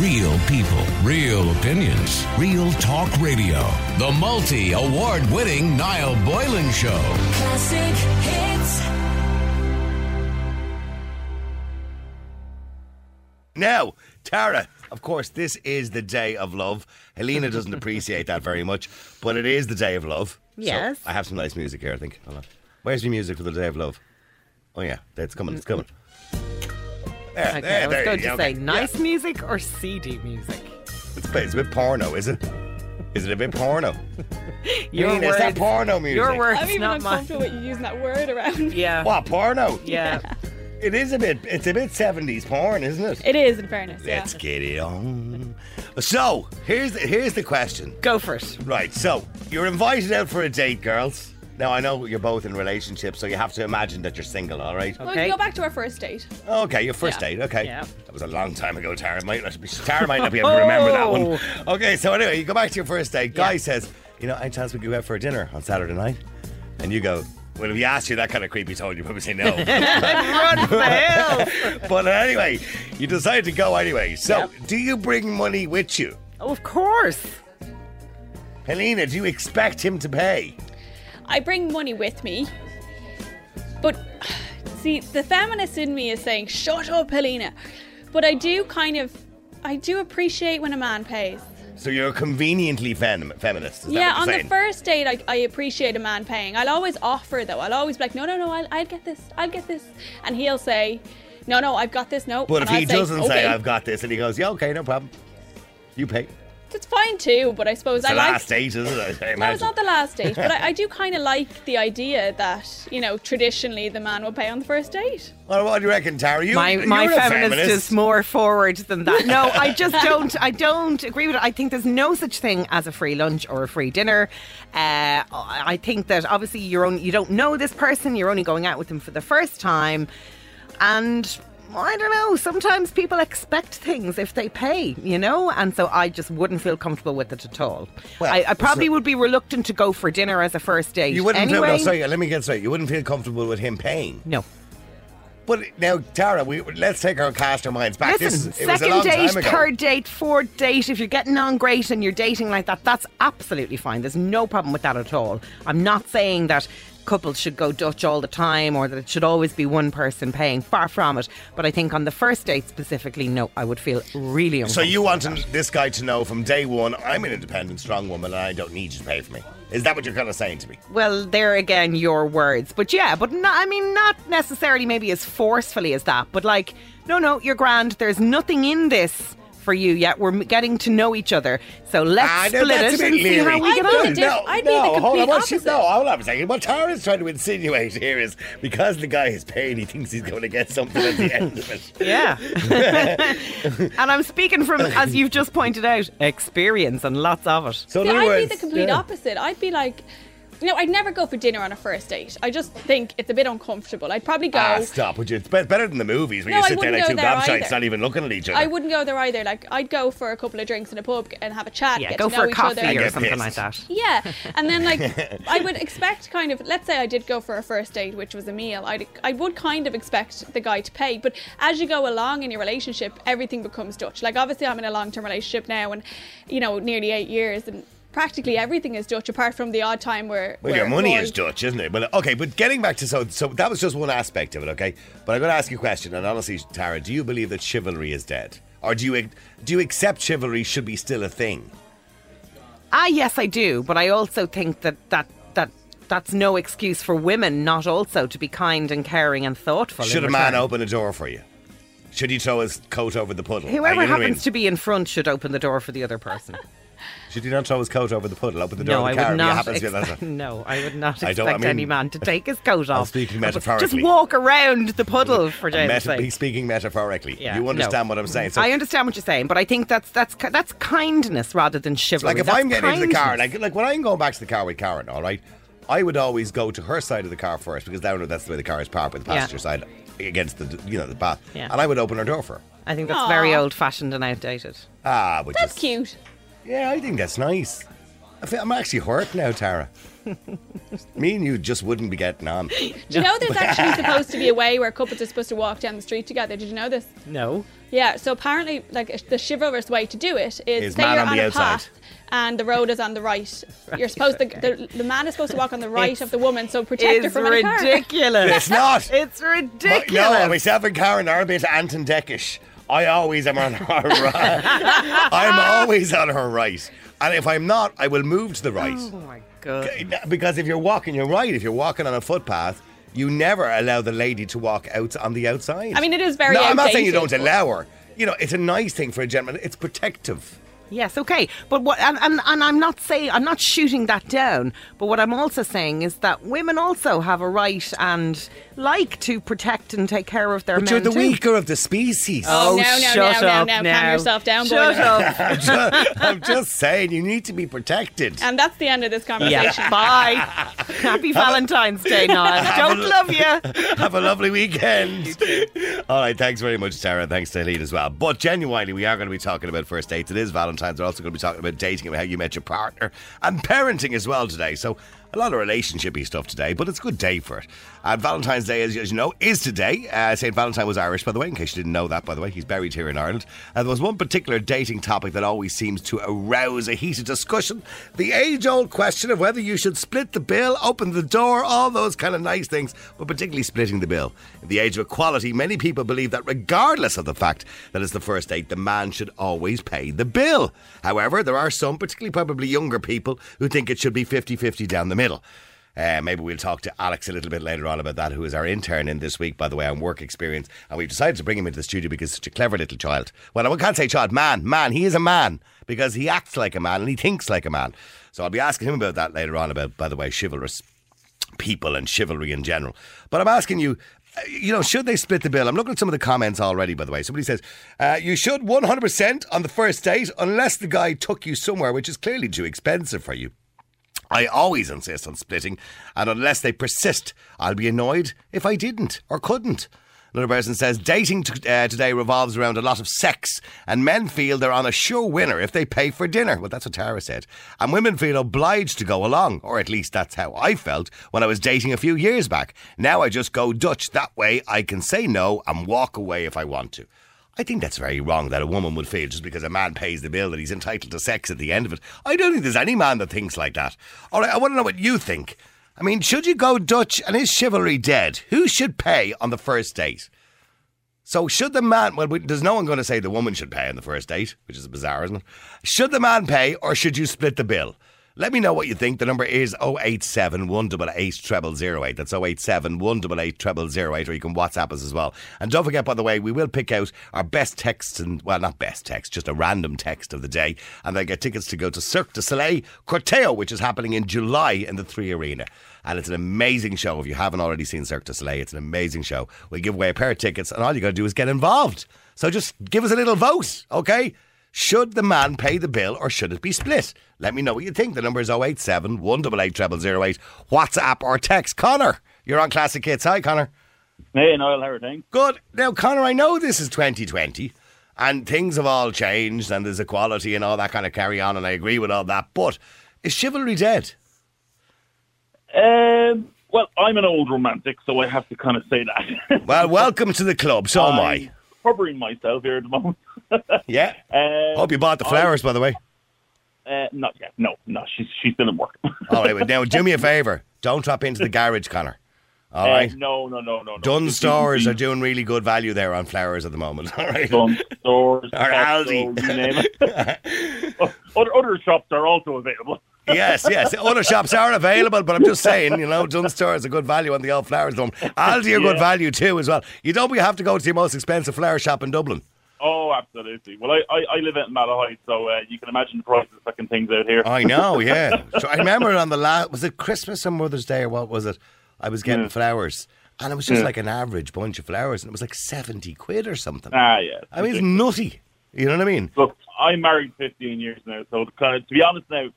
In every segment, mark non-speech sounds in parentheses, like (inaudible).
Real people, real opinions, real talk radio. The multi award winning Niall Boylan Show. Classic hits. Now, Tara, of course, this is the day of love. Helena doesn't (laughs) appreciate that very much, but it is the day of love. So Yes. I have some nice music here, I think. Hold on. Where's your music for the day of love? Oh, yeah, it's coming, it's mm, coming. Mm. There, Okay, there, I was there going you to go. say Okay. nice music or CD music. Yeah, it's, it's a bit porno, is it? Is it a bit porno? (laughs) Your Helena, is that words- porno music? Your words, I'm even not mine. uncomfortable with you using that word around. Yeah. What, porno? Yeah. It is a bit, it's a bit 70s porn, isn't it? It is, in fairness. Yeah. Let's get it on. So, here's the, here's the question. Go for it. Right, so you're invited out for a date, girls. Now I know you're both in relationships, so you have to imagine that you're single, all right? Well, we Okay. can go back to our first date. Okay, your first Yeah. date. Okay, Yeah. that was a long time ago. Tara might not be. Tara might not be able to remember that one. Oh. Okay, so anyway, you go back to your first date. Guy Yeah. says, "You know, any chance we could go out for a dinner on Saturday night?" And you go, "Well, if he asked you that kind of creepy tone, you probably say no." (laughs) Run for the hills. (laughs) but anyway, you decide to go anyway. So, Yep. do you bring money with you, Oh, of course. Helena? Do you expect him to pay? I bring money with me, but see, the feminist in me is saying, "Shut up, Helena." But I do kind of, I do appreciate when a man pays. So you're conveniently fem- feminist. Is yeah, on you're the first date, I, I appreciate a man paying. I'll always offer though. I'll always be like, "No, no, no, I'll, I'll get this. I'll get this," and he'll say, "No, no, I've got this. No." But and if I'll he doesn't say I've got this and he goes, Yeah, okay, no problem. You pay. It's fine too. But I suppose It's I the like last date, isn't it? I No, it's not the last date, but I, I do kind of like the idea that you know traditionally the man will pay on the first date. Well, what do you reckon, Tara? You, my you're my a feminist, is more forward than that. No, (laughs) I just don't. I don't agree with it. I think there's no such thing as a free lunch or a free dinner. Uh, I think that obviously you're only you don't know this person. You're only going out with them for the first time, and. I don't know. Sometimes people expect things if they pay, you know, and so I just wouldn't feel comfortable with it at all. Well, I, I probably so- would be reluctant to go for dinner as a first date. You wouldn't anyway. feel, no, sorry, let me get straight. You wouldn't feel comfortable with him paying. No. But now, Tara, we, let's take our cast our minds back. Listen, this, it was a second date, third date, fourth date, if you're getting on great and you're dating like that, that's absolutely fine. There's no problem with that at all. I'm not saying that couples should go Dutch all the time or that it should always be one person paying. Far from it. But I think on the first date specifically, no, I would feel really uncomfortable. So you want this guy to know from day one, I'm an independent, strong woman and I don't need you to pay for me. Is that what you're kind of saying to me? Well, there again, your words. But yeah, but not, I mean, not necessarily maybe as forcefully as that. But like, no, no, you're grand. There's nothing in this for you yet. We're getting to know each other. So let's Ah, no, split that's it a bit and see how we I'd get on. the diff- I'd be the hold on. complete What she, no, hold on a second. What Tara's trying to insinuate here is because the guy is paying, he thinks he's going to get something at the end of it. Yeah. (laughs) and I'm speaking from, as you've just pointed out, experience and lots of it. So See, I'd words, be the complete yeah. opposite. I'd be like, you know, I'd never go for dinner on a first date. I just think it's a bit uncomfortable. I'd probably go. Ah, stop. Would you? It's better than the movies where No, you sit there like two there gobshites either. not even looking at each other. I wouldn't go there either. Like, I'd go for a couple of drinks in a pub and have a chat. Yeah, get go to for know a coffee other. And or something pissed. like that. (laughs) Yeah, and then like (laughs) I would expect kind of let's say I did go for a first date, which was a meal. I'd I would kind of expect the guy to pay, but as you go along in your relationship, everything becomes Dutch. Like obviously, I'm in a long term relationship now, and you know nearly eight years, and practically everything is Dutch apart from the odd time where Well, where your money Roy- is Dutch, isn't it? But okay, but getting back to so so that was just one aspect of it, okay? But I'm going to ask you a question, and honestly, Tara, do you believe that chivalry is dead, or do you do you accept chivalry should be still a thing? Ah, yes, I do. But I also think that that that that's no excuse for women not also to be kind and caring and thoughtful. Should a man open a door for you? Should he throw his coat over the puddle? Whoever you know what I happens mean? to be in front should open the door for the other person. Should he not throw his coat over the puddle? Open the door No, of I car. would not. happens to be- Expect, (laughs) no, I would not I expect don't- I mean- any man to take his coat off. speaking Just walk around the puddle for James' Meta- sake. he's speaking metaphorically. Yeah, you no. understand what I'm saying? So, I understand what you're saying, but I think that's that's that's kindness rather than chivalry. like if That's I'm getting into the car, like like when I'm going back to the car with Karen, all right, I would always go to her side of the car first because down that's the way the car is parked with the Yeah. passenger side against the you know the bath, Yeah. and I would open her door for her. I think that's Aw. very old-fashioned and outdated. Ah, which That's is, cute. Yeah, I think that's nice. I feel, I'm actually hurt now, Tara. (laughs) Me and you just wouldn't be getting on. Do you know there's (laughs) actually supposed to be a way where couples are supposed to walk down the street together? Did you know this? No. Yeah, so apparently, like the chivalrous way to do it is, Is say man you're on on, the a outside. path and the road is on the right. (laughs) You're supposed to the, the man is supposed to walk on the right It's- of the woman, so protect her It's from any car. ridiculous. It's not. It's But ridiculous. no, myself and Karen are a bit Anton Du Beke-ish. I always am on her (laughs) right. I'm always on her right. And if I'm not, I will move to the right. Oh my god. Because if you're walking, you're right. If you're walking on a footpath, you never allow the lady to walk out on the outside. I mean, it is very No, I'm not saying you don't but- allow her. You know, it's a nice thing for a gentleman. It's protective. Yes, okay, but what? And, and and I'm not saying I'm not shooting that down. But what I'm also saying is that women also have a right and like to protect and take care of their But men you're the too. weaker of the species. Oh, no, oh, no, shut no, no, up no. Calm now. yourself down, Shut up. (laughs) (laughs) I'm, just, I'm just saying, you need to be protected. And that's the end of this conversation. yeah. Bye. Happy Valentine's Day, Niall. (laughs) Don't love you. Have a lovely weekend. All right, thanks very much, Tara. Thanks to Helene as well. But genuinely, we are going to be talking about first dates. It is Valentine's. We're also going to be talking about dating and how you met your partner and parenting as well today. So a lot of relationshipy stuff today, but it's a good day for it. And Valentine's Day, as, as you know, is today. Uh, St. Valentine was Irish, by the way, in case you didn't know that, by the way. He's buried here in Ireland. And there was one particular dating topic that always seems to arouse a heated discussion. The age old question of whether you should split the bill, open the door, all those kind of nice things, but particularly splitting the bill. In the age of equality, many people believe that regardless of the fact that it's the first date, the man should always pay the bill. However, there are some, particularly probably younger people, who think it should be 50 50 down the middle. Uh, maybe we'll talk to Alex a little bit later on about that, who is our intern in this week, by the way, on work experience. And we've decided to bring him into the studio because he's such a clever little child. Well, I can't say child, man, man. He is a man because he acts like a man and he thinks like a man. So I'll be asking him about that later on, about, by the way, chivalrous people and chivalry in general. But I'm asking you, uh, you know, should they split the bill? I'm looking at some of the comments already, by the way. Somebody says, uh, you should 100% on the first date unless the guy took you somewhere which is clearly too expensive for you. I always insist on splitting, and unless they persist, I'll be annoyed if I didn't or couldn't. Another person says dating t- uh, today revolves around a lot of sex, and men feel they're on a sure winner if they pay for dinner. Well, that's what Tara said. And women feel obliged to go along, or at least that's how I felt when I was dating a few years back. Now I just go Dutch. That way I can say no and walk away if I want to. I think that's very wrong that a woman would feel just because a man pays the bill that he's entitled to sex at the end of it. I don't think there's any man that thinks like that. All right, I want to know what you think. I mean, should you go Dutch and is chivalry dead? Who should pay on the first date? So should the man? Well, there's no one going to say the woman should pay on the first date, which is bizarre, isn't it? Should the man pay or should you split the bill? Let me know what you think. The number is 087 188 0008. That's 087 188 0008, or you can WhatsApp us as well. And don't forget, by the way, we will pick out our best texts, and well, not best text, just a random text of the day. And they get tickets to go to Cirque du Soleil Corteo, which is happening in July in the Three Arena. And it's an amazing show. If you haven't already seen Cirque du Soleil, it's an amazing show. We give away a pair of tickets, and all you got to do is get involved. So just give us a little vote, okay? Should the man pay the bill or should it be split? Let me know what you think. The number is 087 188 0008. WhatsApp or text. Connor, you're on Classic Hits. Hi, Connor. Hey, Niall, how are things? Good. Now, Connor, I know this is 2020 and things have all changed and there's equality and all that kind of carry on, and I agree with all that. But is chivalry dead? Um, well, I'm an old romantic, so I have to kind of say that. Well, (laughs) welcome to the club. So am I. Covering myself here at the moment. (laughs) Yeah. Uh, Hope you bought the flowers, by the way. uh, not yet. No, no, she's she's still in work. All right, but now do me a (laughs) favour. Don't drop into the garage, Connor. All Uh, right. no, no, no, no. no. Dunnes She's- stores are doing really good value there on flowers at the moment. (laughs) All right. Dunnes stores, Or Aldi. you name it. other, other shops are also available. Yes, yes. Other shops are available, but I'm just saying, you know, Dunnes is a good value on the old flowers. (laughs) moment. Aldi are good value too, as well. You don't have to go to the most expensive flower shop in Dublin. Oh, absolutely. Well, I, I, I live out in Malahide, so uh, you can imagine the prices of fucking things out here. I know, yeah. (laughs) So I remember on the last, was it Christmas or Mother's Day or what was it? I was getting Yeah. flowers. And it was just Yeah. like an average bunch of flowers, and it was like 70 quid or something. ah, yeah. I mean, it's nutty. You know what I mean? Look, I'm married 15 years now, so kind of to be honest now,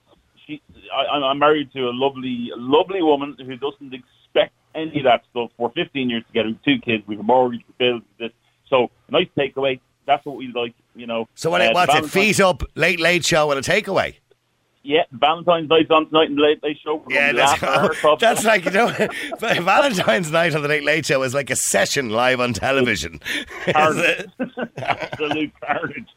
she, I, I'm- I'm married to a lovely, lovely woman who doesn't expect any of that stuff. We're 15 years together, with two kids, we've a mortgage, we bills, this. So nice takeaway. That's what we like, you know. So what, Uh, what's it? Feet up, late late show and a takeaway. Yeah, Valentine's night's on tonight in the Late Late Show. Yeah, that's, be after her, top- (laughs) that's like, you know, (laughs) Valentine's night on the Late Late Show is like a session live on television. Carnage. (laughs) absolute carnage.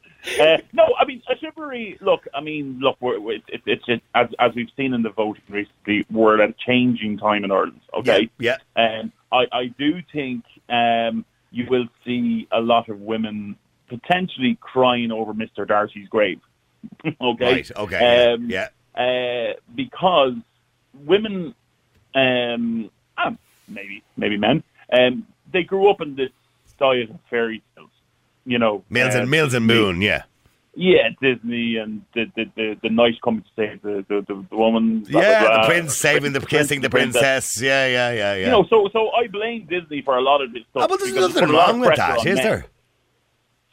Uh, (laughs) no, I mean, a chivalry. Look, I mean, look, we're, we're, it, it's it, as as we've seen in the voting recently, we're at a changing time in Ireland. Okay, Yeah, and I I do think um, you will see a lot of women potentially crying over Mister Darcy's grave. (laughs) okay, Right, okay, Um, yeah, uh, because women, um, and maybe maybe men, um, they grew up in this diet of fairy tales. You know, Mills uh, and Mills and Boon, yeah. Yeah, Disney and the the, the, the knight coming to save the the, the, the woman. blah, Yeah, blah, blah. the prince saving the kissing the princess. Yeah, yeah, yeah, yeah. You know, so so I blame Disney for a lot of this stuff. oh, but there's nothing wrong with that, is men. there?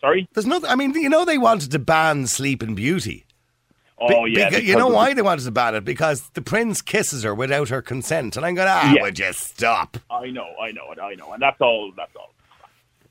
Sorry. There's nothing. I mean, you know, they wanted to ban Sleeping Beauty. Be- Oh yeah. beca- you know why they wanted to ban it? Because the prince kisses her without her consent, and I'm going, ah, Yeah. would you stop? I know, I know, it I know, and that's all. That's all.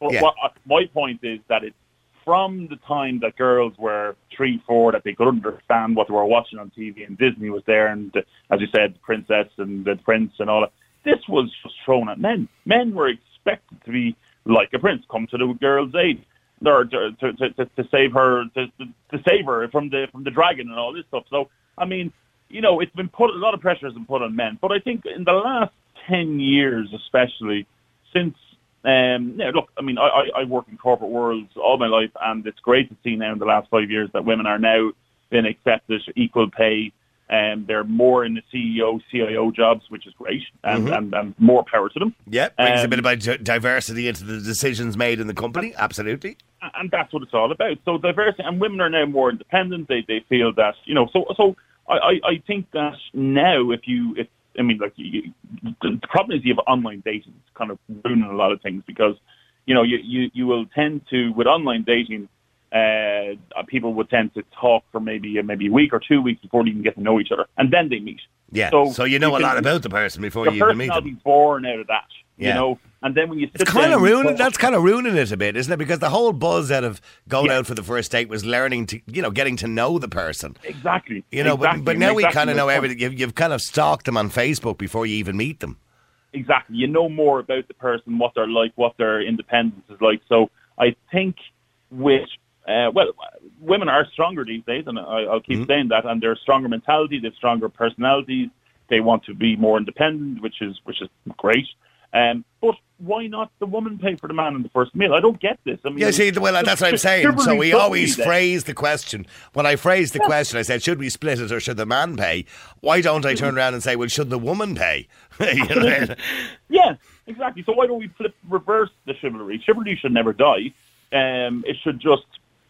But Yeah. what, uh, my point is that it's from the time that girls were three, four, that they could understand what they were watching on TV, and Disney was there, and as you said, the princess and the prince and all that. This was just thrown at men. Men were expected to be like a prince, come to the girl's aid, or to, to, to, to, save her, to, to, to save her from the from the dragon and all this stuff. So, I mean, you know, it's been put a lot of pressure has been put on men, but I think in the last ten years, especially since um, yeah, look, I mean, I, I, work in corporate worlds all my life, and it's great to see now in the last five years that women are now being accepted equal pay. And they're more in the CEO, CIO jobs, which is great, and, and, and more power to them. Yeah, brings a Um, bit of di- diversity into the decisions made in the company. Absolutely. and that's what it's all about. So diversity, and women are now more independent. They they feel that you know. So so I I, I think that now if you if I mean like you, the problem is you have online dating. It's kind of ruining a lot of things because you know you you you will tend to with online dating. Uh, people would tend to talk for maybe maybe a week or two weeks before they even get to know each other, and then they meet. Yeah. So, So you know you a lot about the person before The you even meet them. born out of that, Yeah. you know. And then when you sit It's kind of down and ruining. That's kind of ruining it a bit, isn't it? Because the whole buzz out of going Yeah. out for the first date was learning to, you know, getting to know the person. exactly, You know, exactly, but, but now we kind of know everything. You've, you've kind of stalked them on Facebook before you even meet them. exactly. You know more about the person, what they're like, what their independence is like. So I think with uh, well, women are stronger these days, and I, I'll keep saying that. And they're stronger mentality, they've stronger personalities. They want to be more independent, which is which is great. Um, but why not the woman pay for the man in the first meal? I don't get this. I mean, Yeah, see, well, that's what I'm saying. So we always phrase the question. When I phrased the question, I said, should we split it or should the man pay? Why don't I turn around and say, well, should the woman pay? (laughs) You know? (laughs) Yeah, exactly. So why don't we flip reverse the chivalry? Chivalry should never die. Um, it should just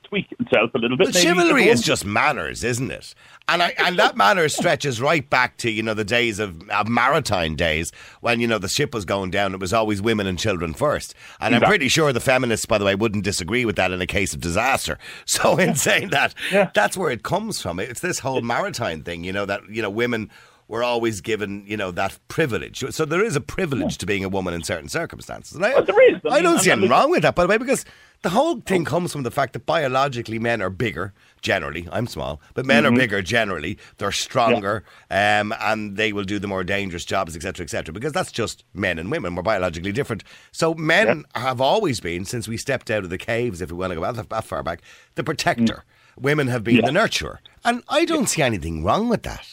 tweak itself a little bit. Maybe. chivalry is just manners, isn't it? And I, and that manner stretches right back to you know the days of, of maritime days when you know the ship was going down. It was always women and children first. And I'm pretty sure the feminists, by the way, wouldn't disagree with that in a case of disaster. (laughs) So in saying that, Yeah. that's where it comes from. It's this whole maritime thing, you know, that you know women were always given you know that privilege. So there is a privilege to being a woman in certain circumstances. And I, Well, there is. I I, mean, don't see anything wrong with that, by the way, because the whole thing comes from the fact that biologically men are bigger generally. I'm small, but men Mm-hmm. are bigger generally. They're stronger, um, and they will do the more dangerous jobs, etc., etc. Because that's just men and women. We're biologically different. So men have always been, since we stepped out of the caves, if we want to go that, that far back, the protector. Women have been Mm. Yeah. the nurturer, and I don't see anything wrong with that.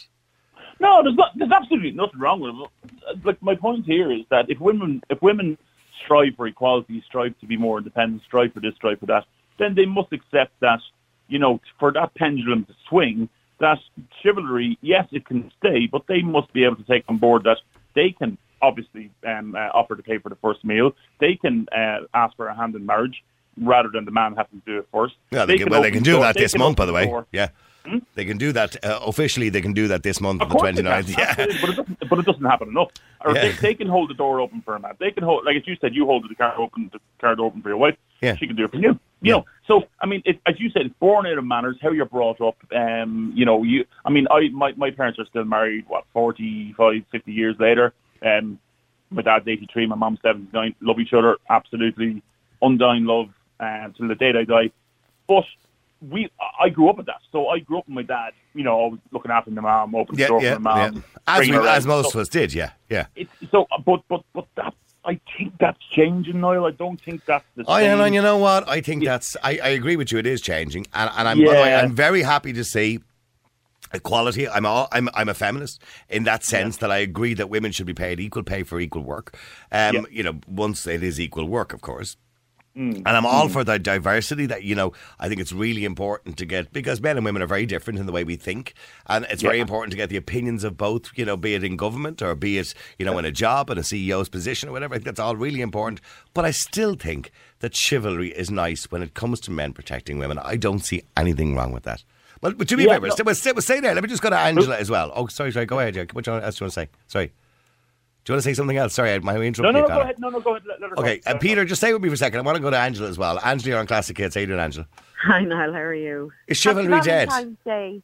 No, there's not. There's absolutely nothing wrong with it. Like my point here is that if women, if women strive for equality, strive to be more independent, strive for this, strive for that, then they must accept that, you know, for that pendulum to swing, that chivalry, yes, it can stay, but they must be able to take on board that they can obviously um, uh, offer to pay for the first meal. They can uh, ask for a hand in marriage rather than the man having to do it first. Yeah, they, can, well, they can do that this month, by the way. door. Yeah. They can do that uh, officially. They can do that this month, Of the course they 29th. can, Yeah. but it doesn't. But it doesn't happen enough. Or Yeah. they, they can hold the door open for a man. They can hold, like as you said, you hold the car open, the car door open for your wife. Yeah. she can do it for you. You know, so I mean, it, as you said, it's born out of manners, how you're brought up. Um, you know, you. I mean, I my my parents are still married. What 45, 50 years later. Um, my dad's eighty three, my mom's seventy nine. Love each other, absolutely undying love, uh, till the day they die. But we I grew up with that. So I grew up with my dad, you know, always looking after my mom, opening the Yeah, door yeah, for my yeah. As, we, as most So of us did, yeah, yeah. It's so, but but but that I think that's changing, Niall. I don't think that's the same. yeah, and you know what? I think Yeah. that's. I, I agree with you. It is changing, and, and I'm. The way, Yeah. I'm very happy to see equality. I'm all, I'm I'm a feminist in that sense that I agree that women should be paid equal pay for equal work. Um, Yeah. you know, once it is equal work, of course. Mm. And I'm all for the diversity that, you know, I think it's really important to get because men and women are very different in the way we think. And it's very important to get the opinions of both, you know, be it in government or be it, you know, in a job, in a CEO's position or whatever. I think that's all really important. But I still think that chivalry is nice when it comes to men protecting women. I don't see anything wrong with that. But, but to be Yeah, fair, no. stay, well, stay, well, stay there. Let me just go to Angela as well. Oh, sorry, sorry. Go ahead, Jack. What do else do you want to say? Sorry. Do you want to say something else? Sorry, I my interrupt No, no, no, go ahead. No, no, go ahead. Let, let her Okay, uh, go. and Peter, just stay with me for a second. I want to go to Angela as well. Angela, you're on Classic Hits. How you doing, Angela? Hi, Niall. How are you? Is chivalry Happy dead? Valentine's Day.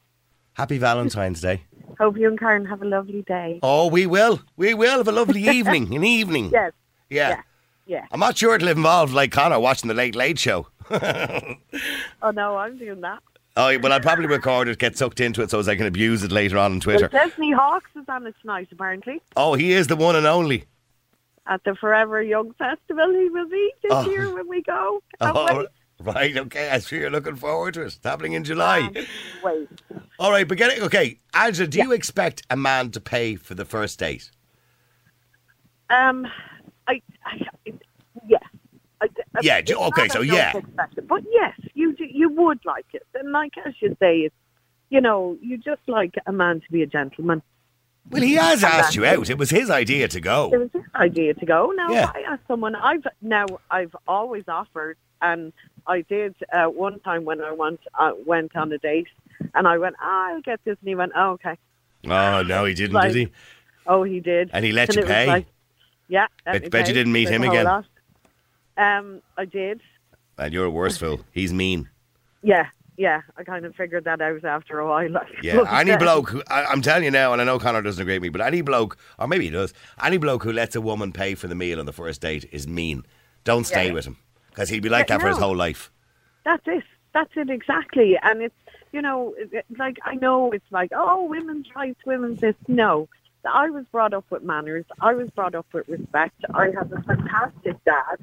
Happy Valentine's Day. (laughs) Hope you and Karen have a lovely day. Oh, we will. We will have a lovely evening. An evening. (laughs) Yes. Yeah. Yeah. Yeah. I'm not sure it'll involve like Connor watching the Late Late Show. (laughs) Oh no, I'm doing that. Oh, well, I'll probably record it, get sucked into it so as I can abuse it later on on Well, Twitter. Disney Hawks is on it tonight, apparently, Oh, he is the one and only. at the Forever Young Festival. He will be this Oh. year when we go. (laughs) Can't Oh, wait. right. Okay. I'm sure you're looking forward to it. It's happening in July. Wait. All right, but get it. Okay, Angela, do you expect a man to pay for the first date? Um, I, I, I yeah. I, I- Yeah, do- okay, so yeah. But yes, you do, you would like it, and like as you say, it's you know, you just like a man to be a gentleman. Well, he has asked you out. It was his idea to go. It was his idea to go. Now Yeah. I asked someone. I've now I've always offered, and I did uh, one time when I went uh, went on a date, and I went, ah, I'll get this, and he went, oh, okay. Oh no, he didn't, Like, did he? Oh, he did. And he let And you pay? like, yeah. Bet- bet you didn't meet him again. lot. Um, I did. And you're a worse fool. He's mean. Yeah, yeah. I kind of figured that out after a while. (laughs) Like, Yeah, any bloke. I, I'm telling you now, and I know Connor doesn't agree with me, but any bloke, or maybe he does, any bloke who lets a woman pay for the meal on the first date is mean. Don't stay Yeah. with him because he'll be like Yeah, that for his whole life. That's it. That's it exactly. And it's you know, like I know it's like oh, women's rights, women's this. No, I was brought up with manners. I was brought up with respect. I have a fantastic dad,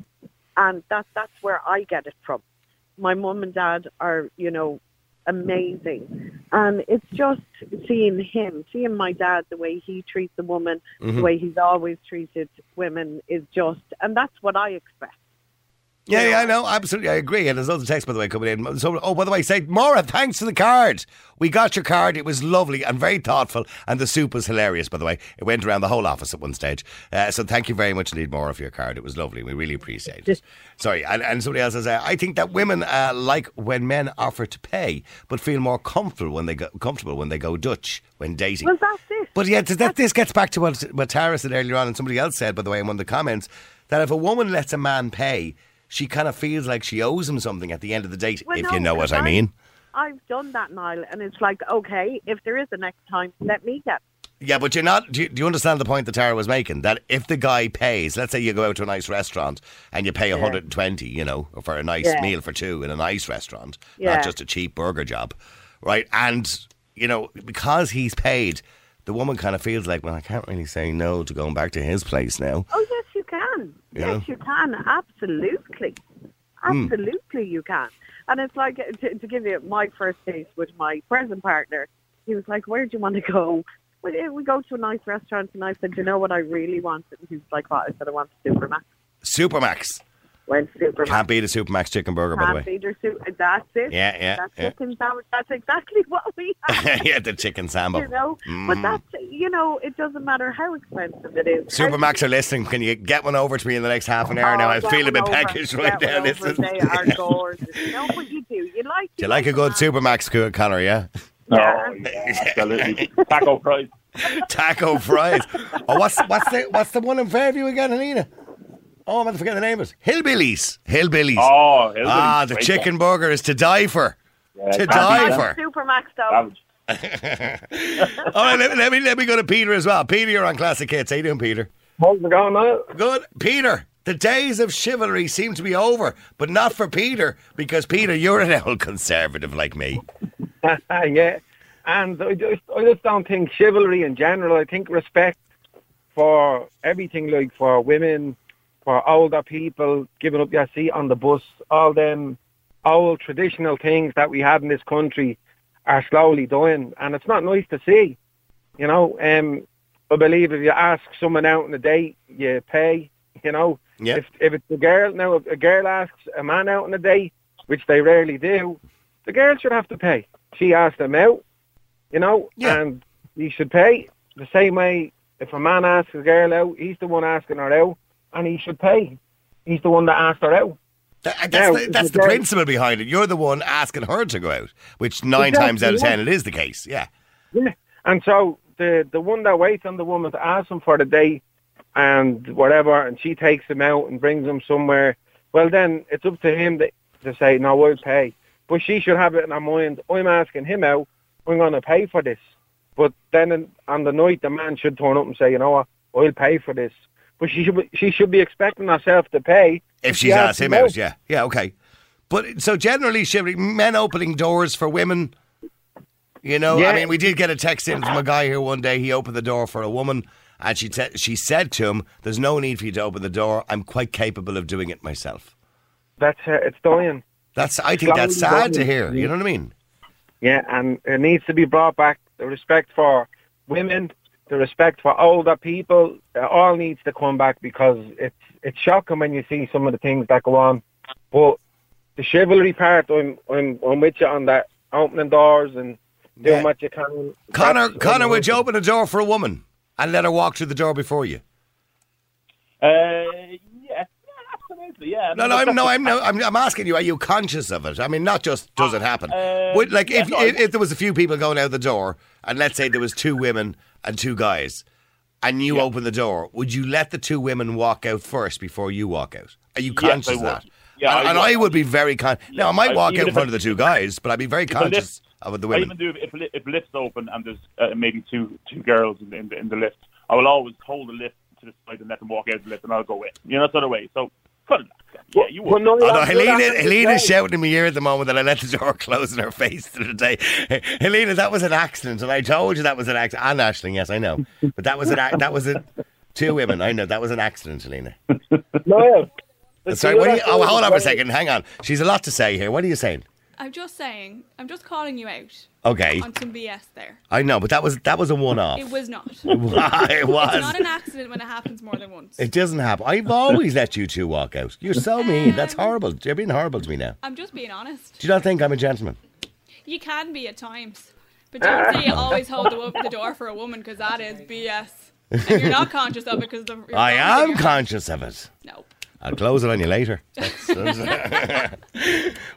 and that that's where I get it from. My mum and dad are you know amazing, and it's just seeing him, seeing my dad, the way he treats a woman, the mm-hmm. way he's always treated women is just, and that's what I expect. Yeah, yeah, I know, absolutely, I agree. And there's loads of text, by the way, coming in. So, oh, by the way, say, Maura, thanks for the card. We got your card. It was lovely and very thoughtful, and the soup was hilarious, by the way. It went around the whole office at one stage. Uh, so, thank you very much indeed, Maura, for your card. It was lovely. We really appreciate it. Sorry, and, and somebody else says, uh, I think that women uh, like when men offer to pay, but feel more comfortable when they go comfortable when they go Dutch when dating. Well, that's it. But yeah, that, this gets back to what, what Tara said earlier on, and somebody else said, by the way, in one of the comments, that if a woman lets a man pay, she kind of feels like she owes him something at the end of the date, Well, if no, you know what because I mean. I've done that, Niall, and it's like, okay, if there is a next time, let me get. Yeah, but you're not. Do you, do you understand the point that Tara was making? That if the guy pays, let's say you go out to a nice restaurant and you pay 120, you know, for a nice Yeah. meal for two in a nice restaurant, Yeah. not just a cheap burger job, right? And, you know, because he's paid, the woman kind of feels like, well, I can't really say no to going back to his place now. Oh, yes, you can. Yes, you can. Absolutely. Hmm. Absolutely, you can. And it's like, to, to give you my first date with my present partner, he was like, where do you want to go? Well, we go to a nice restaurant, and I said, you know what I really want? And he was like, what? I said, I want Supermac's. Supermac's. Went Supermac's. Can't beat a Supermac's chicken burger, by the way. Can't feed her soup. That's it. Yeah, yeah, That's yeah. chicken sandwich. That's exactly (laughs) what we (laughs) have. yeah, the chicken sambo. you know. But mm. that's you know, it doesn't matter how expensive it is. Supermac's are listening. Can you get one over to me in the next half an hour oh, now? Oh, I'm get feeling a bit one peckish right Get now. one over. Listen. They (laughs) are gorgeous. no, but you do. You like. Do you like a good them. Supermac's, Co- Connor? Yeah, Oh, yeah, absolutely. Taco fries. taco fries. Oh, what's what's the what's the one in Fairview again, Helena? Oh, I'm going to forget the name of it. Hillbillies. Hillbillies. Oh, hillbillies. ah, the Great chicken burger is to die for. Yeah, to die for. Supermac's though. Savage. (laughs) (laughs) All right, let, me- let me let me go to Peter as well. Peter, you're on Classic Hits. How you doing, Peter? How's it going, mate? Good, Peter. The days of chivalry seem to be over, but not for Peter, because Peter, you're an old conservative like me. (laughs) yeah, and I just, I just don't think chivalry in general. I think respect for everything, like for women, for older people, giving up your seat on the bus, all them old traditional things that we had in this country are slowly dying, and it's not nice to see. You know, um, I believe if you ask someone out on a date, you pay. You know, Yeah. if if it's a girl now, if a girl asks a man out on a date, which they rarely do, the girl should have to pay. She asked him out, you know, Yeah. and he should pay the same way. If a man asks a girl out, he's the one asking her out, and he should pay. He's the one that asked her out. That- uh, that's Now, the, that's the principle behind it. You're the one asking her to go out, which nine Exactly, times out of yeah. ten it is the case. Yeah. Yeah. And so the the one that waits on the woman to ask him for the date and whatever, and she takes him out and brings him somewhere. Well, then it's up to him to, to say, no, I'll pay. But she should have it in her mind. I'm asking him out. I'm going to pay for this. But then on the night, the man should turn up and say, you know what, I'll pay for this. But she should be, she should be expecting herself to pay If she she's asks asked him out. yeah. Yeah, okay. But so generally, chivalry, men opening doors for women. You know, I mean, we did get a text in from a guy here one day. He opened the door for a woman, and she te- she said to him, "There's no need for you to open the door. I'm quite capable of doing it myself." That's uh, it's dying. That's I think that's sad to hear. You know what I mean? Yeah, and it needs to be brought back. The respect for women, the respect for older people, it all needs to come back because it's it's shocking when you see some of the things that go on. But the chivalry part, I'm I'm I'm with you on that. Opening doors and doing Yeah. what you can. Connor, That's- Connor, would you open a door for a woman and let her walk through the door before you? Uh, yeah, yeah, absolutely, yeah. No, no, I'm, no, I'm, no, I'm, I'm asking you. Are you conscious of it? I mean, not just does it happen. Uh, Would, like, yeah, if, no, if if there was a few people going out the door, and let's say there was two women and two guys, and you Yeah. open the door, would you let the two women walk out first before you walk out? Are you Yes, conscious of that? Yeah, and, I and would. I would be very con. now I might walk out in front of the two guys, but I'd be very conscious lift- of the women. I even do if if, if lifts open and there's uh, maybe two two girls in, in, the, in the lift. I will always hold the lift to the side and let them walk out the lift, and I'll go in. You know, that sort of way. So, cut it. out. Yeah, you would. Well, no, no, Helena, that- Helena's shouting in my ear at the moment that I let the door (laughs) close in her face the day. (laughs) Helena, that was an accident, and I told you that was an accident. And Ashling, yes, I know, but that was an ac- that was a two women. I know that was an accident, Helena. No, Sorry, what are you, oh, hold on as a second. Hang on. She's a lot to say here. What are you saying? I'm just saying, I'm just calling you out Okay, on some BS there. I know, but that was that was a one-off. It was not. (laughs) it was. It's not an accident when it happens more than once. It doesn't happen. I've always let you two walk out. You're so mean. That's horrible. You're being horrible to me now. I'm just being honest. Do you not think I'm a gentleman? You can be at times, but don't say you always hold the, the door for a woman because that is BS. And you're not conscious of it because the. (laughs) I am conscious of it. No. I'll close it on you later. (laughs) (laughs)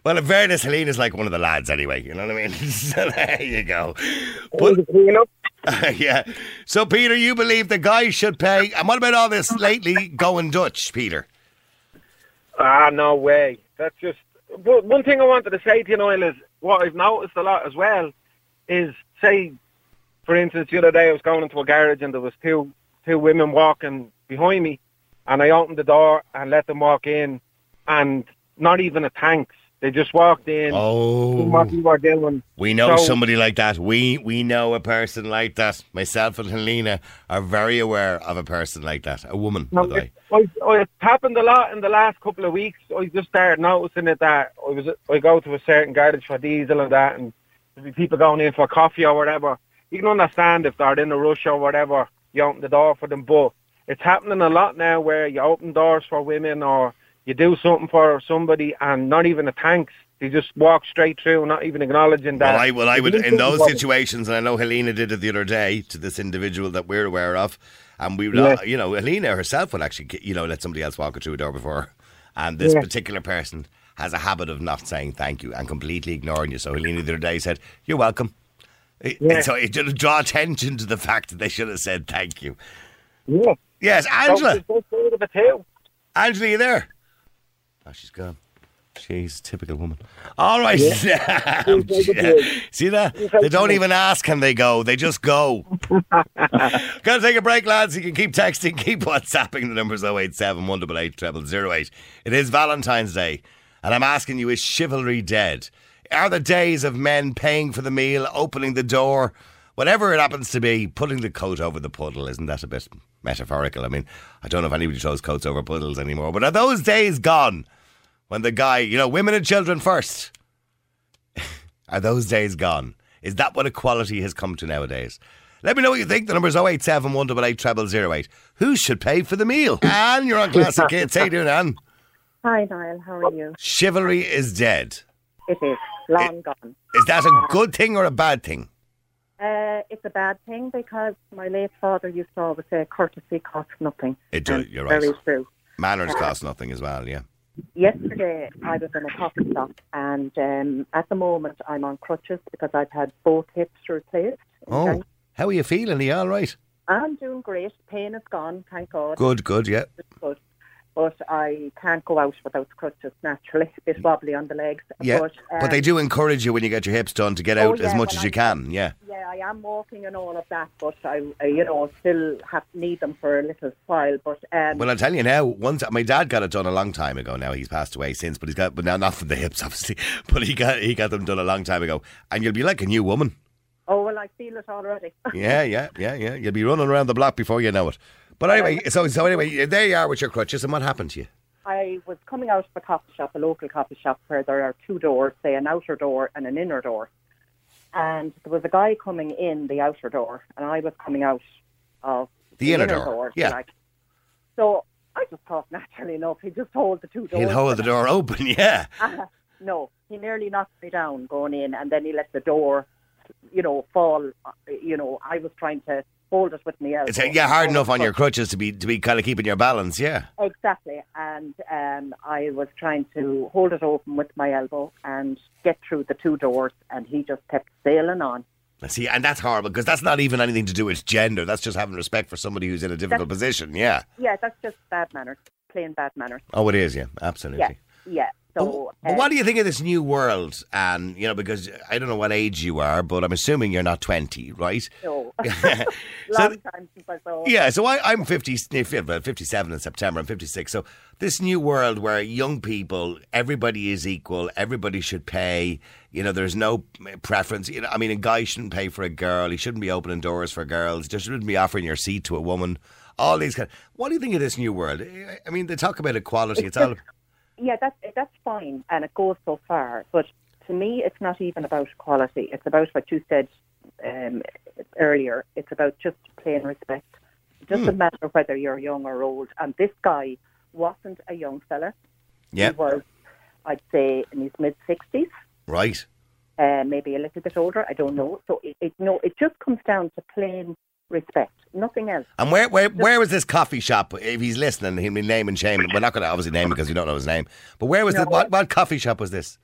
Well, in fairness, Helena's like one of the lads anyway. You know what I mean? (laughs) so there you go. But (laughs) yeah. So, Peter, you believe the guys should pay. And what about all this lately going Dutch, Peter? Ah, no way. That's just. But one thing I wanted to say to you, Noel, is what I've noticed a lot as well is, say, for instance, the other day I was going into a garage and there was two two women walking behind me, and I opened the door and let them walk in, and not even a thanks. They just walked in. Oh. What we were doing. We know So- somebody like that. We we know a person like that. Myself and Helena are very aware of a person like that. A woman, by No, the way. it, I, I, it's happened a lot in the last couple of weeks. I just started noticing it that I was I go to a certain garage for diesel and that, and there'll be people going in for coffee or whatever. You can understand if they're in a rush or whatever, you open the door for them. But it's happening a lot now where you open doors for women or you do something for somebody and not even a thanks. They just walk straight through, not even acknowledging that. Well, I well, I would in those something for them- situations, and I know Helena did it the other day to this individual that we're aware of, and we, would, Yeah. Uh, you know, Helena herself would actually, you know, let somebody else walk her through a door before her, and this Yeah. particular person has a habit of not saying thank you and completely ignoring you. So Helena the other day said, "You're welcome." Yeah. So it should draw attention to the fact that they should have said thank you. Yeah. Yes, Angela. there's no side of it too. Angela, you there? Oh, she's gone. She's a typical woman. All right. (laughs) good. See that? They don't even ask can they go. They just go. (laughs) Gotta take a break, lads. You can keep texting, (laughs) keep WhatsApping. The number's 087 188 0008. It is Valentine's Day. And I'm asking you, is chivalry dead? Are the days of men paying for the meal, opening the door, whatever it happens to be, putting the coat over the puddle? Isn't that a bit metaphorical? I mean, I don't know if anybody throws coats over puddles anymore, but are those days gone? When the guy, you know, women and children first. (laughs) Are those days gone? Is that what equality has come to nowadays? Let me know what you think. The number's 087 188 0008. Who should pay for the meal? Anne, you're on Classic (laughs) Hits. How you doing, Anne? Hi, Niall. How are you? Chivalry is dead. It is long gone. Is that a good thing or a bad thing? Uh, it's a bad thing because my late father used to always say courtesy costs nothing. It does, you're right. Very true. Manners cost nothing as well, yeah. Yesterday, I was in a coffee shop, and um, at the moment, I'm on crutches because I've had both hips replaced. Oh, how are you feeling? Are you all right? I'm doing great. Pain is gone, thank God. Good, good, yeah. But I can't go out without crutches, naturally. A bit wobbly on the legs. Yeah, But, but they um, do encourage you when you get your hips done to get Oh, out as much as you I- can, yeah. Yeah, I am walking and all of that, but I, I you know, still have need them for a little while. But um, Well, I'll tell you now. Once my dad got it done a long time ago. Now he's passed away since, but he's got, but now not from the hips, (laughs) obviously. But he got he got them done a long time ago, and you'll be like a new woman. oh well, I feel it already. (laughs) Yeah, yeah, yeah, yeah. You'll be running around the block before you know it. But anyway, so so anyway, there you are with your crutches, and what happened to you? I was coming out of a coffee shop, a local coffee shop, where there are two doors, say an outer door and an inner door. And there was a guy coming in the outer door, and I was coming out of The inner door, if you yeah. like. So I just thought, naturally enough, he just hold the two doors. He'll hold the door open, (laughs) yeah. Uh, no, he nearly knocked me down going in, and then he let the door, you know, fall. uh, You know, I was trying to hold it with my elbow. It's yeah hard enough on your crutches to be to be kind of keeping your balance, yeah. Exactly, and um, I was trying to hold it open with my elbow and get through the two doors, and he just kept sailing on. See, and that's horrible because that's not even anything to do with gender. That's just having respect for somebody who's in a difficult position. Yeah. Yeah, that's just bad manners, plain bad manners. Oh, it is. Yeah, absolutely. Yeah, yeah. So, But uh, what do you think of this new world? And you know, because I don't know what age you are, but I'm assuming you're not 20, right? no, (laughs) (laughs) So- long time since I saw. Yeah, so I, I'm 50, 57 in September. I'm 56. So this new world where young people, everybody is equal, everybody should pay. You know, there's no preference. You know, I mean, a guy shouldn't pay for a girl. He shouldn't be opening doors for girls. Just shouldn't be offering your seat to a woman. All these kind. what do you think of this new world? I mean, they talk about equality. It's all. Yeah, that's that's fine, and it goes so far. But to me, it's not even about quality. It's about what you said um, earlier. It's about just plain respect. It Hmm. doesn't matter whether you're young or old. And this guy wasn't a young fella. Yeah, He was, I'd say, in his mid sixties, right. uh, maybe a little bit older. I don't know. So it, it no, it just comes down to plain respect, nothing else. And where, where where was this coffee shop? If he's listening, he'll be name and shame. We're not going to obviously name him because you don't know his name. But where was No. the what, what coffee shop was this?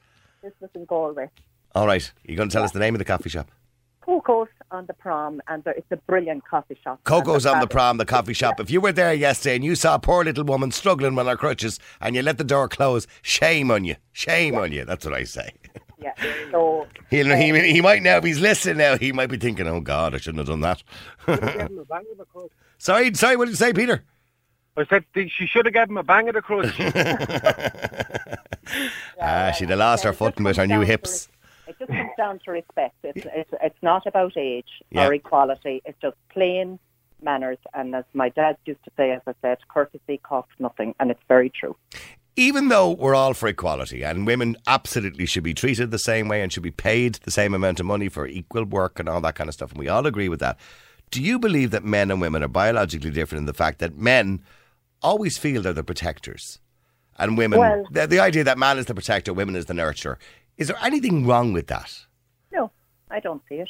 This was in Galway. All right, you're going to tell us the name of the coffee shop. Coco's on the prom, and it's a brilliant coffee shop. Coco's on the prom, the coffee shop. If you were there yesterday and you saw a poor little woman struggling with her crutches and you let the door close, shame on you. Shame on you. That's what I say. (laughs) Yeah. So He'll, he, he might now, if he's listening now, he might be thinking, oh God, I shouldn't have done that. (laughs) sorry, sorry, what did you say, Peter? I said she should have given him a bang of the crutch. (laughs) (laughs) Ah, she'd have lost her it footing with her new hips. res- It just comes down to respect. It's it's, it's not about age Yeah. or equality. It's just plain manners. And as my dad used to say, as I said, courtesy costs nothing, and it's very true. Even though we're all for equality and women absolutely should be treated the same way and should be paid the same amount of money for equal work and all that kind of stuff, and we all agree with that, do you believe that men and women are biologically different in the fact that men always feel they're the protectors and women, Well- the, the idea that man is the protector, women is the nurturer? Is there anything wrong with that? No, I don't see it.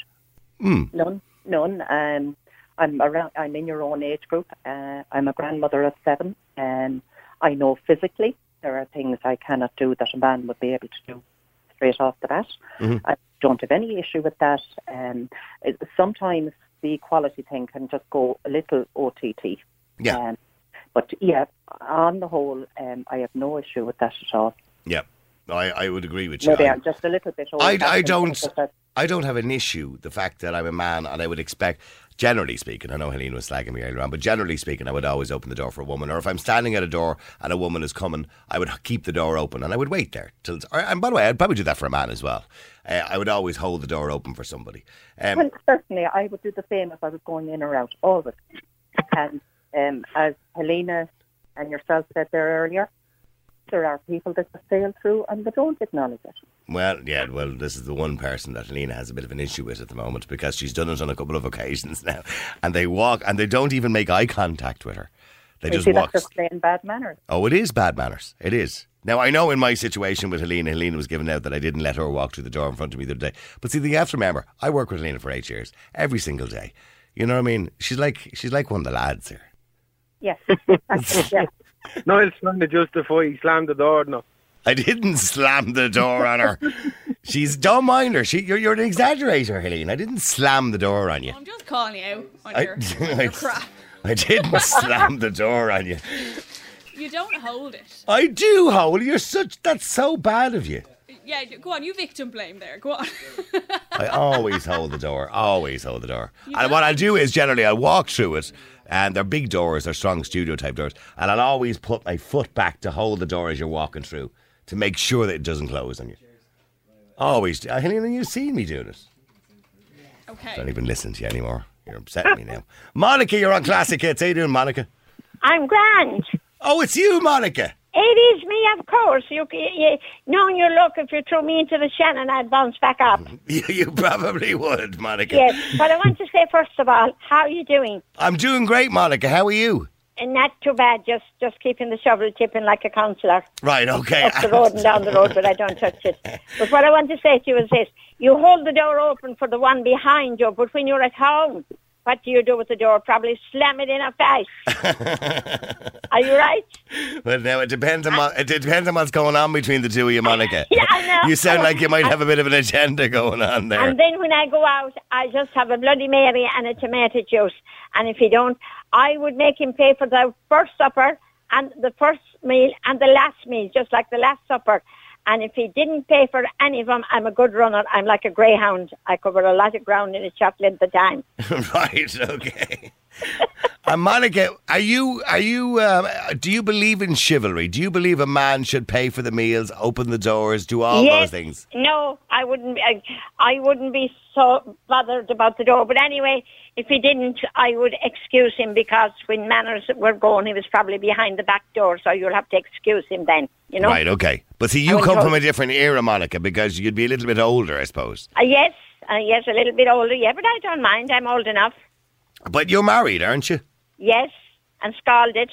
Hmm. None, none. Um, I'm around. I'm in your own age group. Uh, I'm a grandmother of seven, and I know physically there are things I cannot do that a man would be able to do straight off the bat. Mm-hmm. I don't have any issue with that. Um, it, sometimes the equality thing can just go a little OTT. Yeah. Um, but yeah, on the whole, um, I have no issue with that at all. Yeah. I, I would agree with you. Maybe I'm just a little bit. I, I don't most of us. I don't have an issue the fact that I'm a man and I would expect generally speaking I know Helene was slagging me earlier on but generally speaking I would always open the door for a woman or if I'm standing at a door and a woman is coming I would keep the door open and I would wait there till or, and by the way I'd probably do that for a man as well uh, I would always hold the door open for somebody um, Well, certainly, I would do the same if I was going in or out, always. And um, as Helena and yourself said there earlier, there are people that just sail through and they don't acknowledge it. Well, yeah, well, this is the one person that Helena has a bit of an issue with at the moment because she's done it on a couple of occasions (laughs) now. And they walk and they don't even make eye contact with her. They just walk. that's just plain bad manners. Oh, it is bad manners. It is. Now, I know in my situation with Helena, Helena was given out that I didn't let her walk through the door in front of me the other day. But see, you have to remember, I work with Helena for eight years, every single day. You know what I mean? She's like she's like one of the lads here. Yes. (laughs) Yeah. Niall's trying to justify he slammed the door. No. I didn't slam the door on her. She's don't mind her. She, you're, you're an exaggerator, Helene. I didn't slam the door on you. I'm just calling you out on I- your, (laughs) on your crap. I didn't (laughs) slam the door on you. You don't hold it. I do, Howell. You're such. That's so bad of you. Yeah, go on. You victim blame there. Go on. I always hold the door. Always hold the door. And what I'll do is generally I'll walk through it, and they're big doors, they're strong studio type doors, and I'll always put my foot back to hold the door as you're walking through to make sure that it doesn't close on you. Always. Uh, Helena, you've seen me do this. Okay. Don't even listen to you anymore. You're upsetting me now. (laughs) Monica, you're on Classic Hits. How you doing, Monica? I'm grand. Oh, it's you, Monica. It is me, of course. You, you knowing your luck, if you threw me into the Shannon, I'd bounce back up. (laughs) You, probably would, Monica. Yes, but I want to say first of all, how are you doing? I'm doing great, Monica. How are you? And not too bad. Just just keeping the shovel tipping like a councillor Right, okay. up the road and down the road, but I don't touch it. (laughs) But what I want to say to you is this: you hold the door open for the one behind you, but when you're at home, what do you do with the door? Probably slam it in a face. (laughs) are you right? Well, now it depends on what, it depends on what's going on between the two of you, Monica. (laughs) Yeah, I know. You sound like you might have a bit of an agenda going on there. And then when I go out, I just have a Bloody Mary and a tomato juice. And if he don't, I would make him pay for the first supper and the first meal and the last meal, just like the last supper. And if he didn't pay for any of them, I'm a good runner. I'm like a greyhound. I cover a lot of ground in a chocolate at the time. (laughs) right, okay. And Monica, are you are you um, do you believe in chivalry? Do you believe a man should pay for the meals, open the doors, do all yes, those things? No, I wouldn't. be- I, I wouldn't be so bothered about the door. But anyway, if he didn't, I would excuse him because when manners were going, he was probably behind the back door. So you'll have to excuse him then. You know. Right, okay. But see, you come from a different era, Monica, because you'd be a little bit older, I suppose. Uh, yes, uh, yes, a little bit older. Yeah, but I don't mind. I'm old enough. But you're married, aren't you? Yes, and scalded,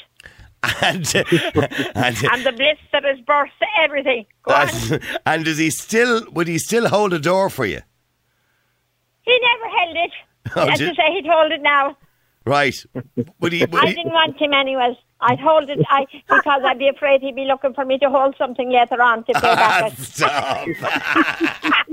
And (laughs) and, and the bliss that has burst everything. And, and does he still would he still hold a door for you? He never held it. Oh, As did- to say, he'd hold it now. Right. Would he? Would I he didn't want him anyways. I'd hold it I, because I'd be afraid he'd be looking for me to hold something later on to pay back. (laughs) it. Stop. (laughs)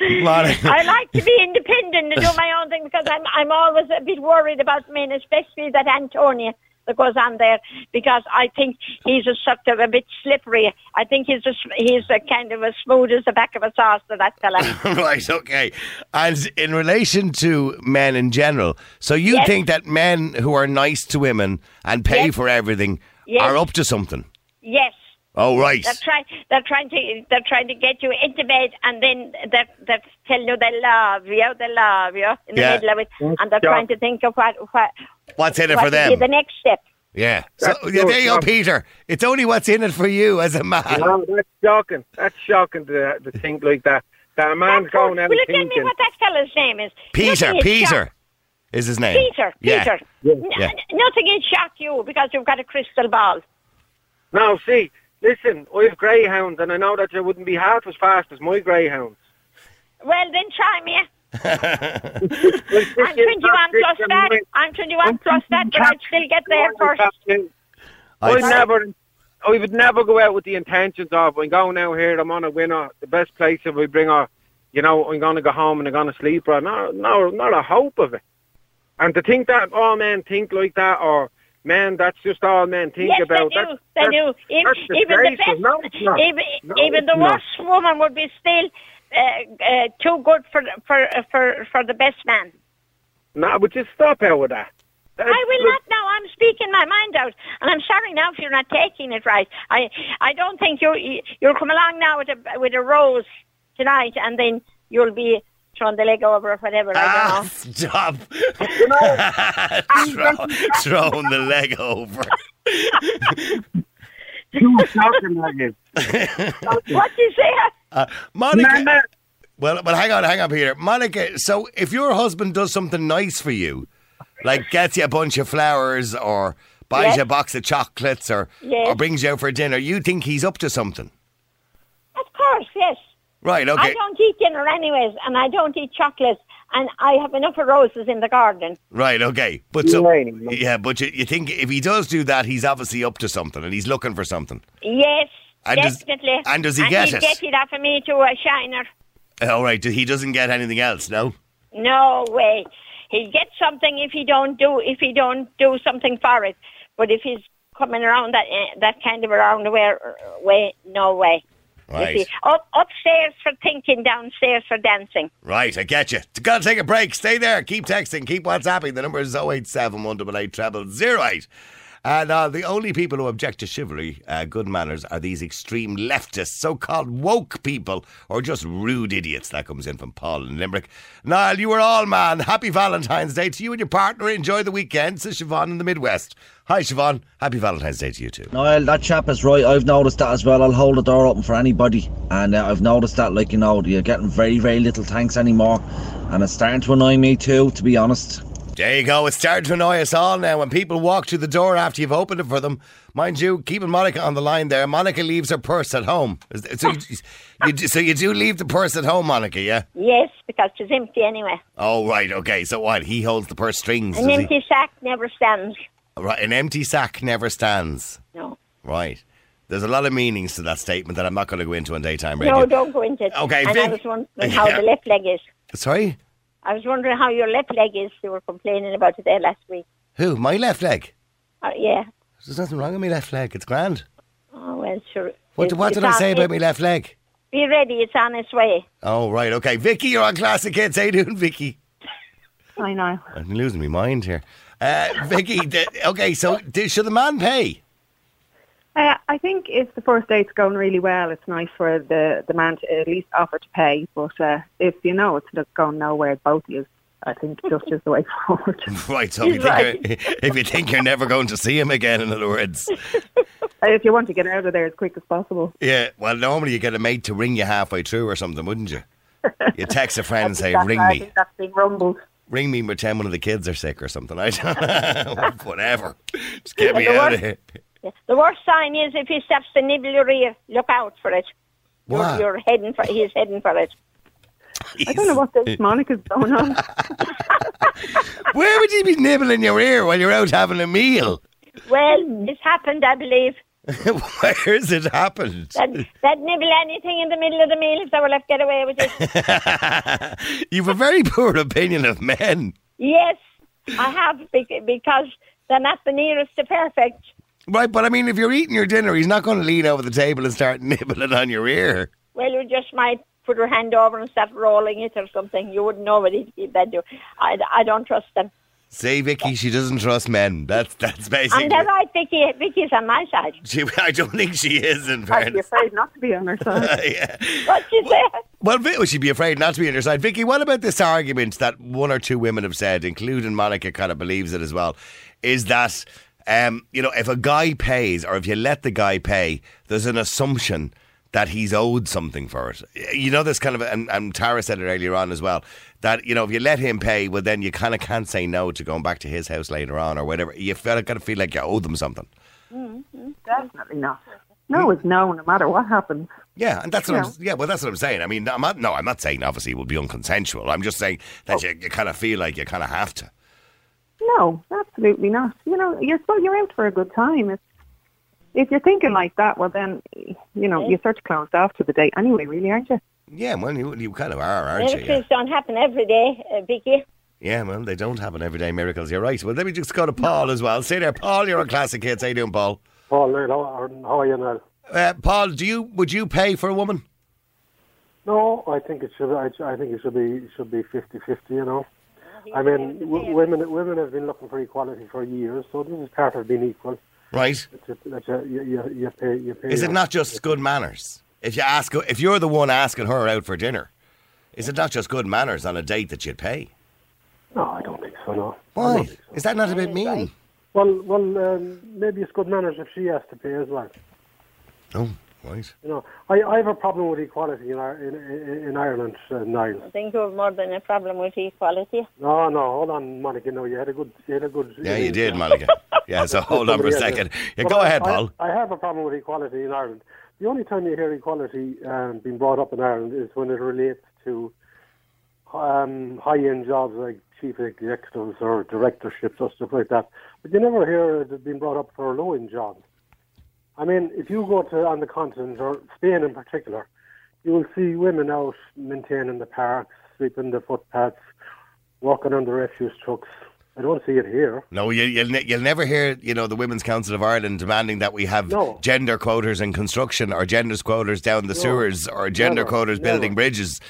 I like to be independent and do my own thing because I'm I'm always a bit worried about men, especially that Antonia that goes on there because I think he's a sort of a bit slippery. I think he's a, he's a kind of as smooth as the back of a saucer. That fella. (laughs) right, okay. And in relation to men in general, so you Yes. think that men who are nice to women and pay Yes. for everything Yes. are up to something? yes. Oh, right. They're trying. They're trying to. They're trying to get you into bed, and then they're they're telling you they love you. They love you in the Yeah. middle of it, and they're Yeah. trying to think of what what What's in it what for them? the next step. Yeah. So, yeah, there you go. Peter. It's only what's in it for you as a man. No, that's shocking. That's shocking to, to think like that. That a man's That's going good. out Will you tell me what that fella's name is? Peter, Nothing Peter shock- is his name. Peter, Yeah. Peter. Yeah. N- Yeah. Nothing will shock you because you've got a crystal ball. Now, see, listen, I have greyhounds, and I know that they wouldn't be half as fast as my greyhounds. Well, then try me. (laughs) Well, I'm 21 plus that. my- I'm 21 plus that, but I'd still get there first. I I'd- never, I would never go out with the intentions of I'm going out here. I'm on a winner. The best place if we bring her, you know, I'm going to go home and I'm going to sleep. Or no, no, not a hope of it. And to think that oh all men think like that, or men, that's just all men think yes, about. they do. That's, they that's- do. Even, that's even the best, No, even, No, even the it's not. worst woman would be still uh, uh, too good for for for for the best man. No, but just stop out with that. That's- I will not now. I'm speaking my mind out, and I'm sorry now if you're not taking it right. I I don't think you you- you'll come along now with a with a rose tonight, and then you'll be (laughs) (laughs) throwing the leg over or whatever. I Ah, don't know. stop. Throw, throwing the leg over. You were talking like it. What do you say? Uh, Monica. Mama, Well, well, hang on, hang on, Peter. Monica, so if your husband does something nice for you, like gets you a bunch of flowers or buys Yes. you a box of chocolates or Yes. or brings you out for dinner, you think he's up to something, Of course, yes. Right? Okay. I don't eat dinner anyways, and I don't eat chocolates, and I have enough of roses in the garden. right, okay. But so, Right. yeah, but you, you think if he does do that, he's obviously up to something and he's looking for something. Yes, And does- definitely. and does he get he'd it? get it off of me to a shiner. All right, he doesn't get anything else, no? No way. He'd get something if he don't do if he don't do something for it. But if he's coming around that uh, that kind of around the way, way no way. Right, up, upstairs for thinking, downstairs for dancing. right, I get you. Gotta take a break. Stay there. Keep texting. Keep WhatsApping. The number is 087 188 treble 08. And uh, the only people who object to chivalry, uh, good manners, are these extreme leftists, so called woke people, or just rude idiots. That comes in from Paul in Limerick. Niall, you were all man. Happy Valentine's Day to you and your partner. Enjoy the weekend, says Siobhan in the Midwest. Hi, Siobhan. Happy Valentine's Day to you too. Niall, that chap is right. I've noticed that as well. I'll hold the door open for anybody, and uh, I've noticed that, like you know, you're getting very, very little thanks anymore, and it's starting to annoy me too, to be honest. There you go. It's starting to annoy us all now when people walk through the door after you've opened it for them. Mind you, keeping Monica on the line there. Monica leaves her purse at home. So you, (laughs) you, do- so you do leave the purse at home, Monica, yeah? Yes, because it's empty anyway. Oh, right, okay. So what? He holds the purse strings, An does empty sack never stands. He? Right, an empty sack never stands. No. Right. There's a lot of meanings to that statement that I'm not going to go into on daytime radio. No, don't go into it. Okay, And I Vic- was wondering how Yeah. the left leg is. Sorry? I was wondering how your left leg is. You were complaining about it there last week. Who? My left leg? Uh, yeah. There's nothing wrong with my left leg. It's grand. Oh, well, sure. What, It's- what it's did I say about it- my left leg? Be ready, it's on its way. Oh, right, okay. Vicky, you're on Classic Hits. How you doing, Vicky? I know. I'm losing my mind here. Uh, Vicky, okay, so should the man pay? Uh, I think if the first date's going really well, it's nice for the, the man to at least offer to pay. But uh, if you know it's going nowhere, both of you, I think just is the way (laughs) forward. (laughs) Right, so if you, think you're, if you think you're never going to see him again, in other words. (laughs) If you want to get out of there as quick as possible. Yeah, well, normally you get a mate to ring you halfway through or something, wouldn't you? You text a friend and say, ring I me. think that's rumbled. Ring me pretend one of the kids are sick or something. (laughs) I don't know. (laughs) Whatever. Just get me Well, the of worst- here. (laughs) The worst sign is if he stops to nibble your ear, look out for it. You're, you're heading for, he's heading for it. I don't know what this Monica's going on. Where would you be nibbling your ear while you're out having a meal? Well, it's happened, I believe. (laughs) Where's it happened? That, nibble anything in the middle of the meal if they were left get away with it. (laughs) You've a very poor opinion of men. yes, I have, because they're not the nearest to perfect. Right, but I mean, if you're eating your dinner, he's not going to lean over the table and start (laughs) nibbling on your ear. Well, you just might put her hand over and start rolling it or something. You wouldn't know what he'd do. I, I don't trust them. Say, Vicky, she doesn't trust men. That's that's basically. And they're right, Vicky. Vicky's on my side. She, I don't think she is, in I'd be afraid not to be on her side. (laughs) yeah. What you say? Well, Vic, would she be afraid not to be on her side? Vicky, what about this argument that one or two women have said, including Monica kind of believes it as well, is that, um, you know, if a guy pays or if you let the guy pay, there's an assumption that he's owed something for it. You know, this kind of, and, and Tara said it earlier on as well, that, you know, if you let him pay, well, then you kind of can't say no to going back to his house later on or whatever. You feel, kind of feel like you owe them something. Mm-hmm. Definitely not. No is no, no matter what happens. Yeah, and that's what Yeah. I'm, yeah, well, that's what I'm saying. I mean, I'm not, no, I'm not saying obviously it would be unconsensual. I'm just saying that you, you kind of feel like you kind of have to. No, absolutely not. You know, you're well, you're out for a good time. If if you're thinking like that, well then, you know, you start to close off to the day anyway, really, aren't you? Yeah, well, you, you kind of are, aren't you? Yeah. Miracles don't happen every day, uh, Vicky. Yeah, well, they don't happen everyday miracles. You're right. Well, let me just go to Paul as well. Stay there, Paul. You're a Classic Hits. How you doing, Paul? Paul, Niall, how, how are you now? Uh, Paul, do you would you pay for a woman? No, I think it should. I, I think it should be it should be 50-50, You know, I mean, w- women women have been looking for equality for years, so this is part of being equal. Right. It's a, it's a, you, you, you pay. You pay Is it not just good manners? If you ask, if you're the one asking her out for dinner, is it not just good manners on a date that you'd pay? No, I don't think so. No. Why? Is that not a bit mean? Well, well, um, maybe it's good manners if she has to pay as well. Oh, right. You know, I, I have a problem with equality in Ar- in, in, in Ireland, uh, Niall. I think you have more than a problem with equality. No, no, hold on, Monica. No, you had a good, you had a good. Yeah, you (laughs) did, Monica. Yeah, so hold on for a Somebody else, second. Yeah, But go I- ahead, I- Paul. I, have a problem with equality in Ireland. The only time you hear equality um, being brought up in Ireland is when it relates to um, high-end jobs like chief executives or directorships or stuff like that. But you never hear it being brought up for low-end jobs. I mean, if you go to on the continent or Spain in particular, you will see women out maintaining the parks, sweeping the footpaths, walking on the refuse trucks. I don't see it here. No, you, you'll, ne- you'll never hear, you know, the Women's Council of Ireland demanding that we have No. gender quotas in construction or gender quotas down the No. sewers or gender Never. quotas building Never. bridges.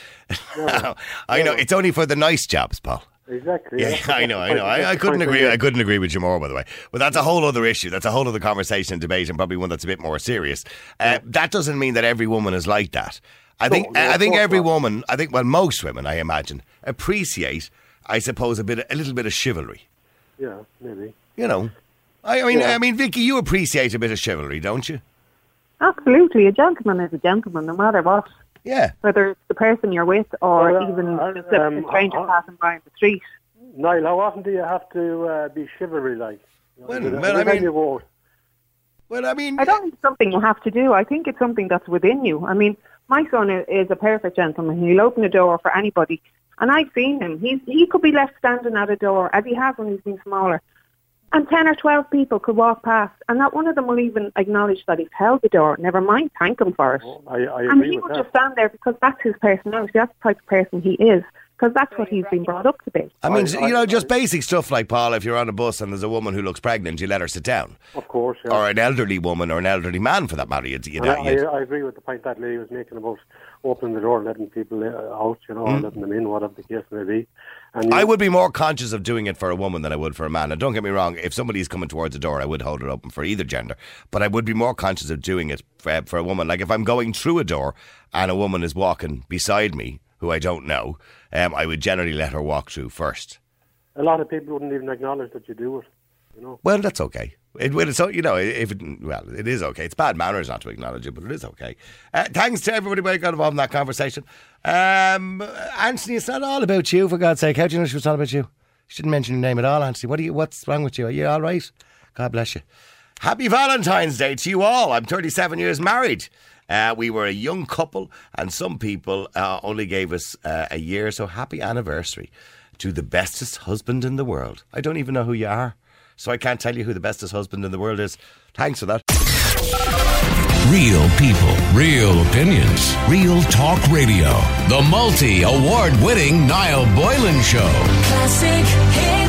Never. (laughs) I know, it's only for the nice jobs, Paul. Exactly. Yeah, that's- (laughs) I know, I know. I, I couldn't agree. I couldn't agree with you more, by the way. But that's a whole other issue. That's a whole other conversation, and debate, and probably one that's a bit more serious. Uh, that doesn't mean that every woman is like that. I think. no, I think every not. woman. I think. Well, most women, I imagine, appreciate. I suppose a bit, a little bit of chivalry. Yeah, maybe. You know. I, I mean, Yeah. I mean, Vicky, you appreciate a bit of chivalry, don't you? Absolutely, a gentleman is a gentleman, no matter what. Yeah. Whether it's the person you're with or Well, uh, even uh, just a, um, a stranger uh, passing by in the street. Niall, how often do you have to uh, be chivalry like? Well, Every well, I mean- you go out. Well, I mean, I don't think it's something you have to do. I think it's something that's within you. I mean, my son is a perfect gentleman. He'll open a door for anybody. And I've seen him. He's, he could be left standing at a door, as he has when he's been smaller. And 10 or 12 people could walk past, and not one of them will even acknowledge that he's held the door, never mind thank him for it. Oh, I, I and he would that. just stand there because that's his personality. That's the type of person he is, because that's what he's been brought up to be. I mean, you know, just basic stuff like Paul. If you're on a bus and there's a woman who looks pregnant, you let her sit down, Of course, yeah. or an elderly woman, or an elderly man, for that matter. You, you And know, I, you- I, I agree with the point that lady was making about opening the door and letting people uh, out, you know, or letting them in, whatever the case may be. And you-. I would be more conscious of doing it for a woman than I would for a man. And don't get me wrong, if somebody's coming towards the door, I would hold it open for either gender. But I would be more conscious of doing it for, for a woman. Like if I'm going through a door and a woman is walking beside me, who I don't know, um, I would generally let her walk through first. a lot of people wouldn't even acknowledge that you do it, you know. Well, that's okay. It, well, it's, you know, if it, well, it is okay. It's bad manners not to acknowledge it, but it is okay. Uh, thanks to everybody who got involved in that conversation. Um, Anthony, it's not all about you, for God's sake. How do you know she was all about you? She didn't mention your name at all, Anthony. What are you? What's wrong with you? Are you all right? God bless you. Happy Valentine's Day to you all. I'm 37 years married. Uh, we were a young couple, and some people uh, only gave us uh, a year. So happy anniversary to the bestest husband in the world. I don't even know who you are, so I can't tell you who the bestest husband in the world is. Thanks for that. Real people, real opinions, real talk radio. The multi award winning Niall Boylan Show. Classic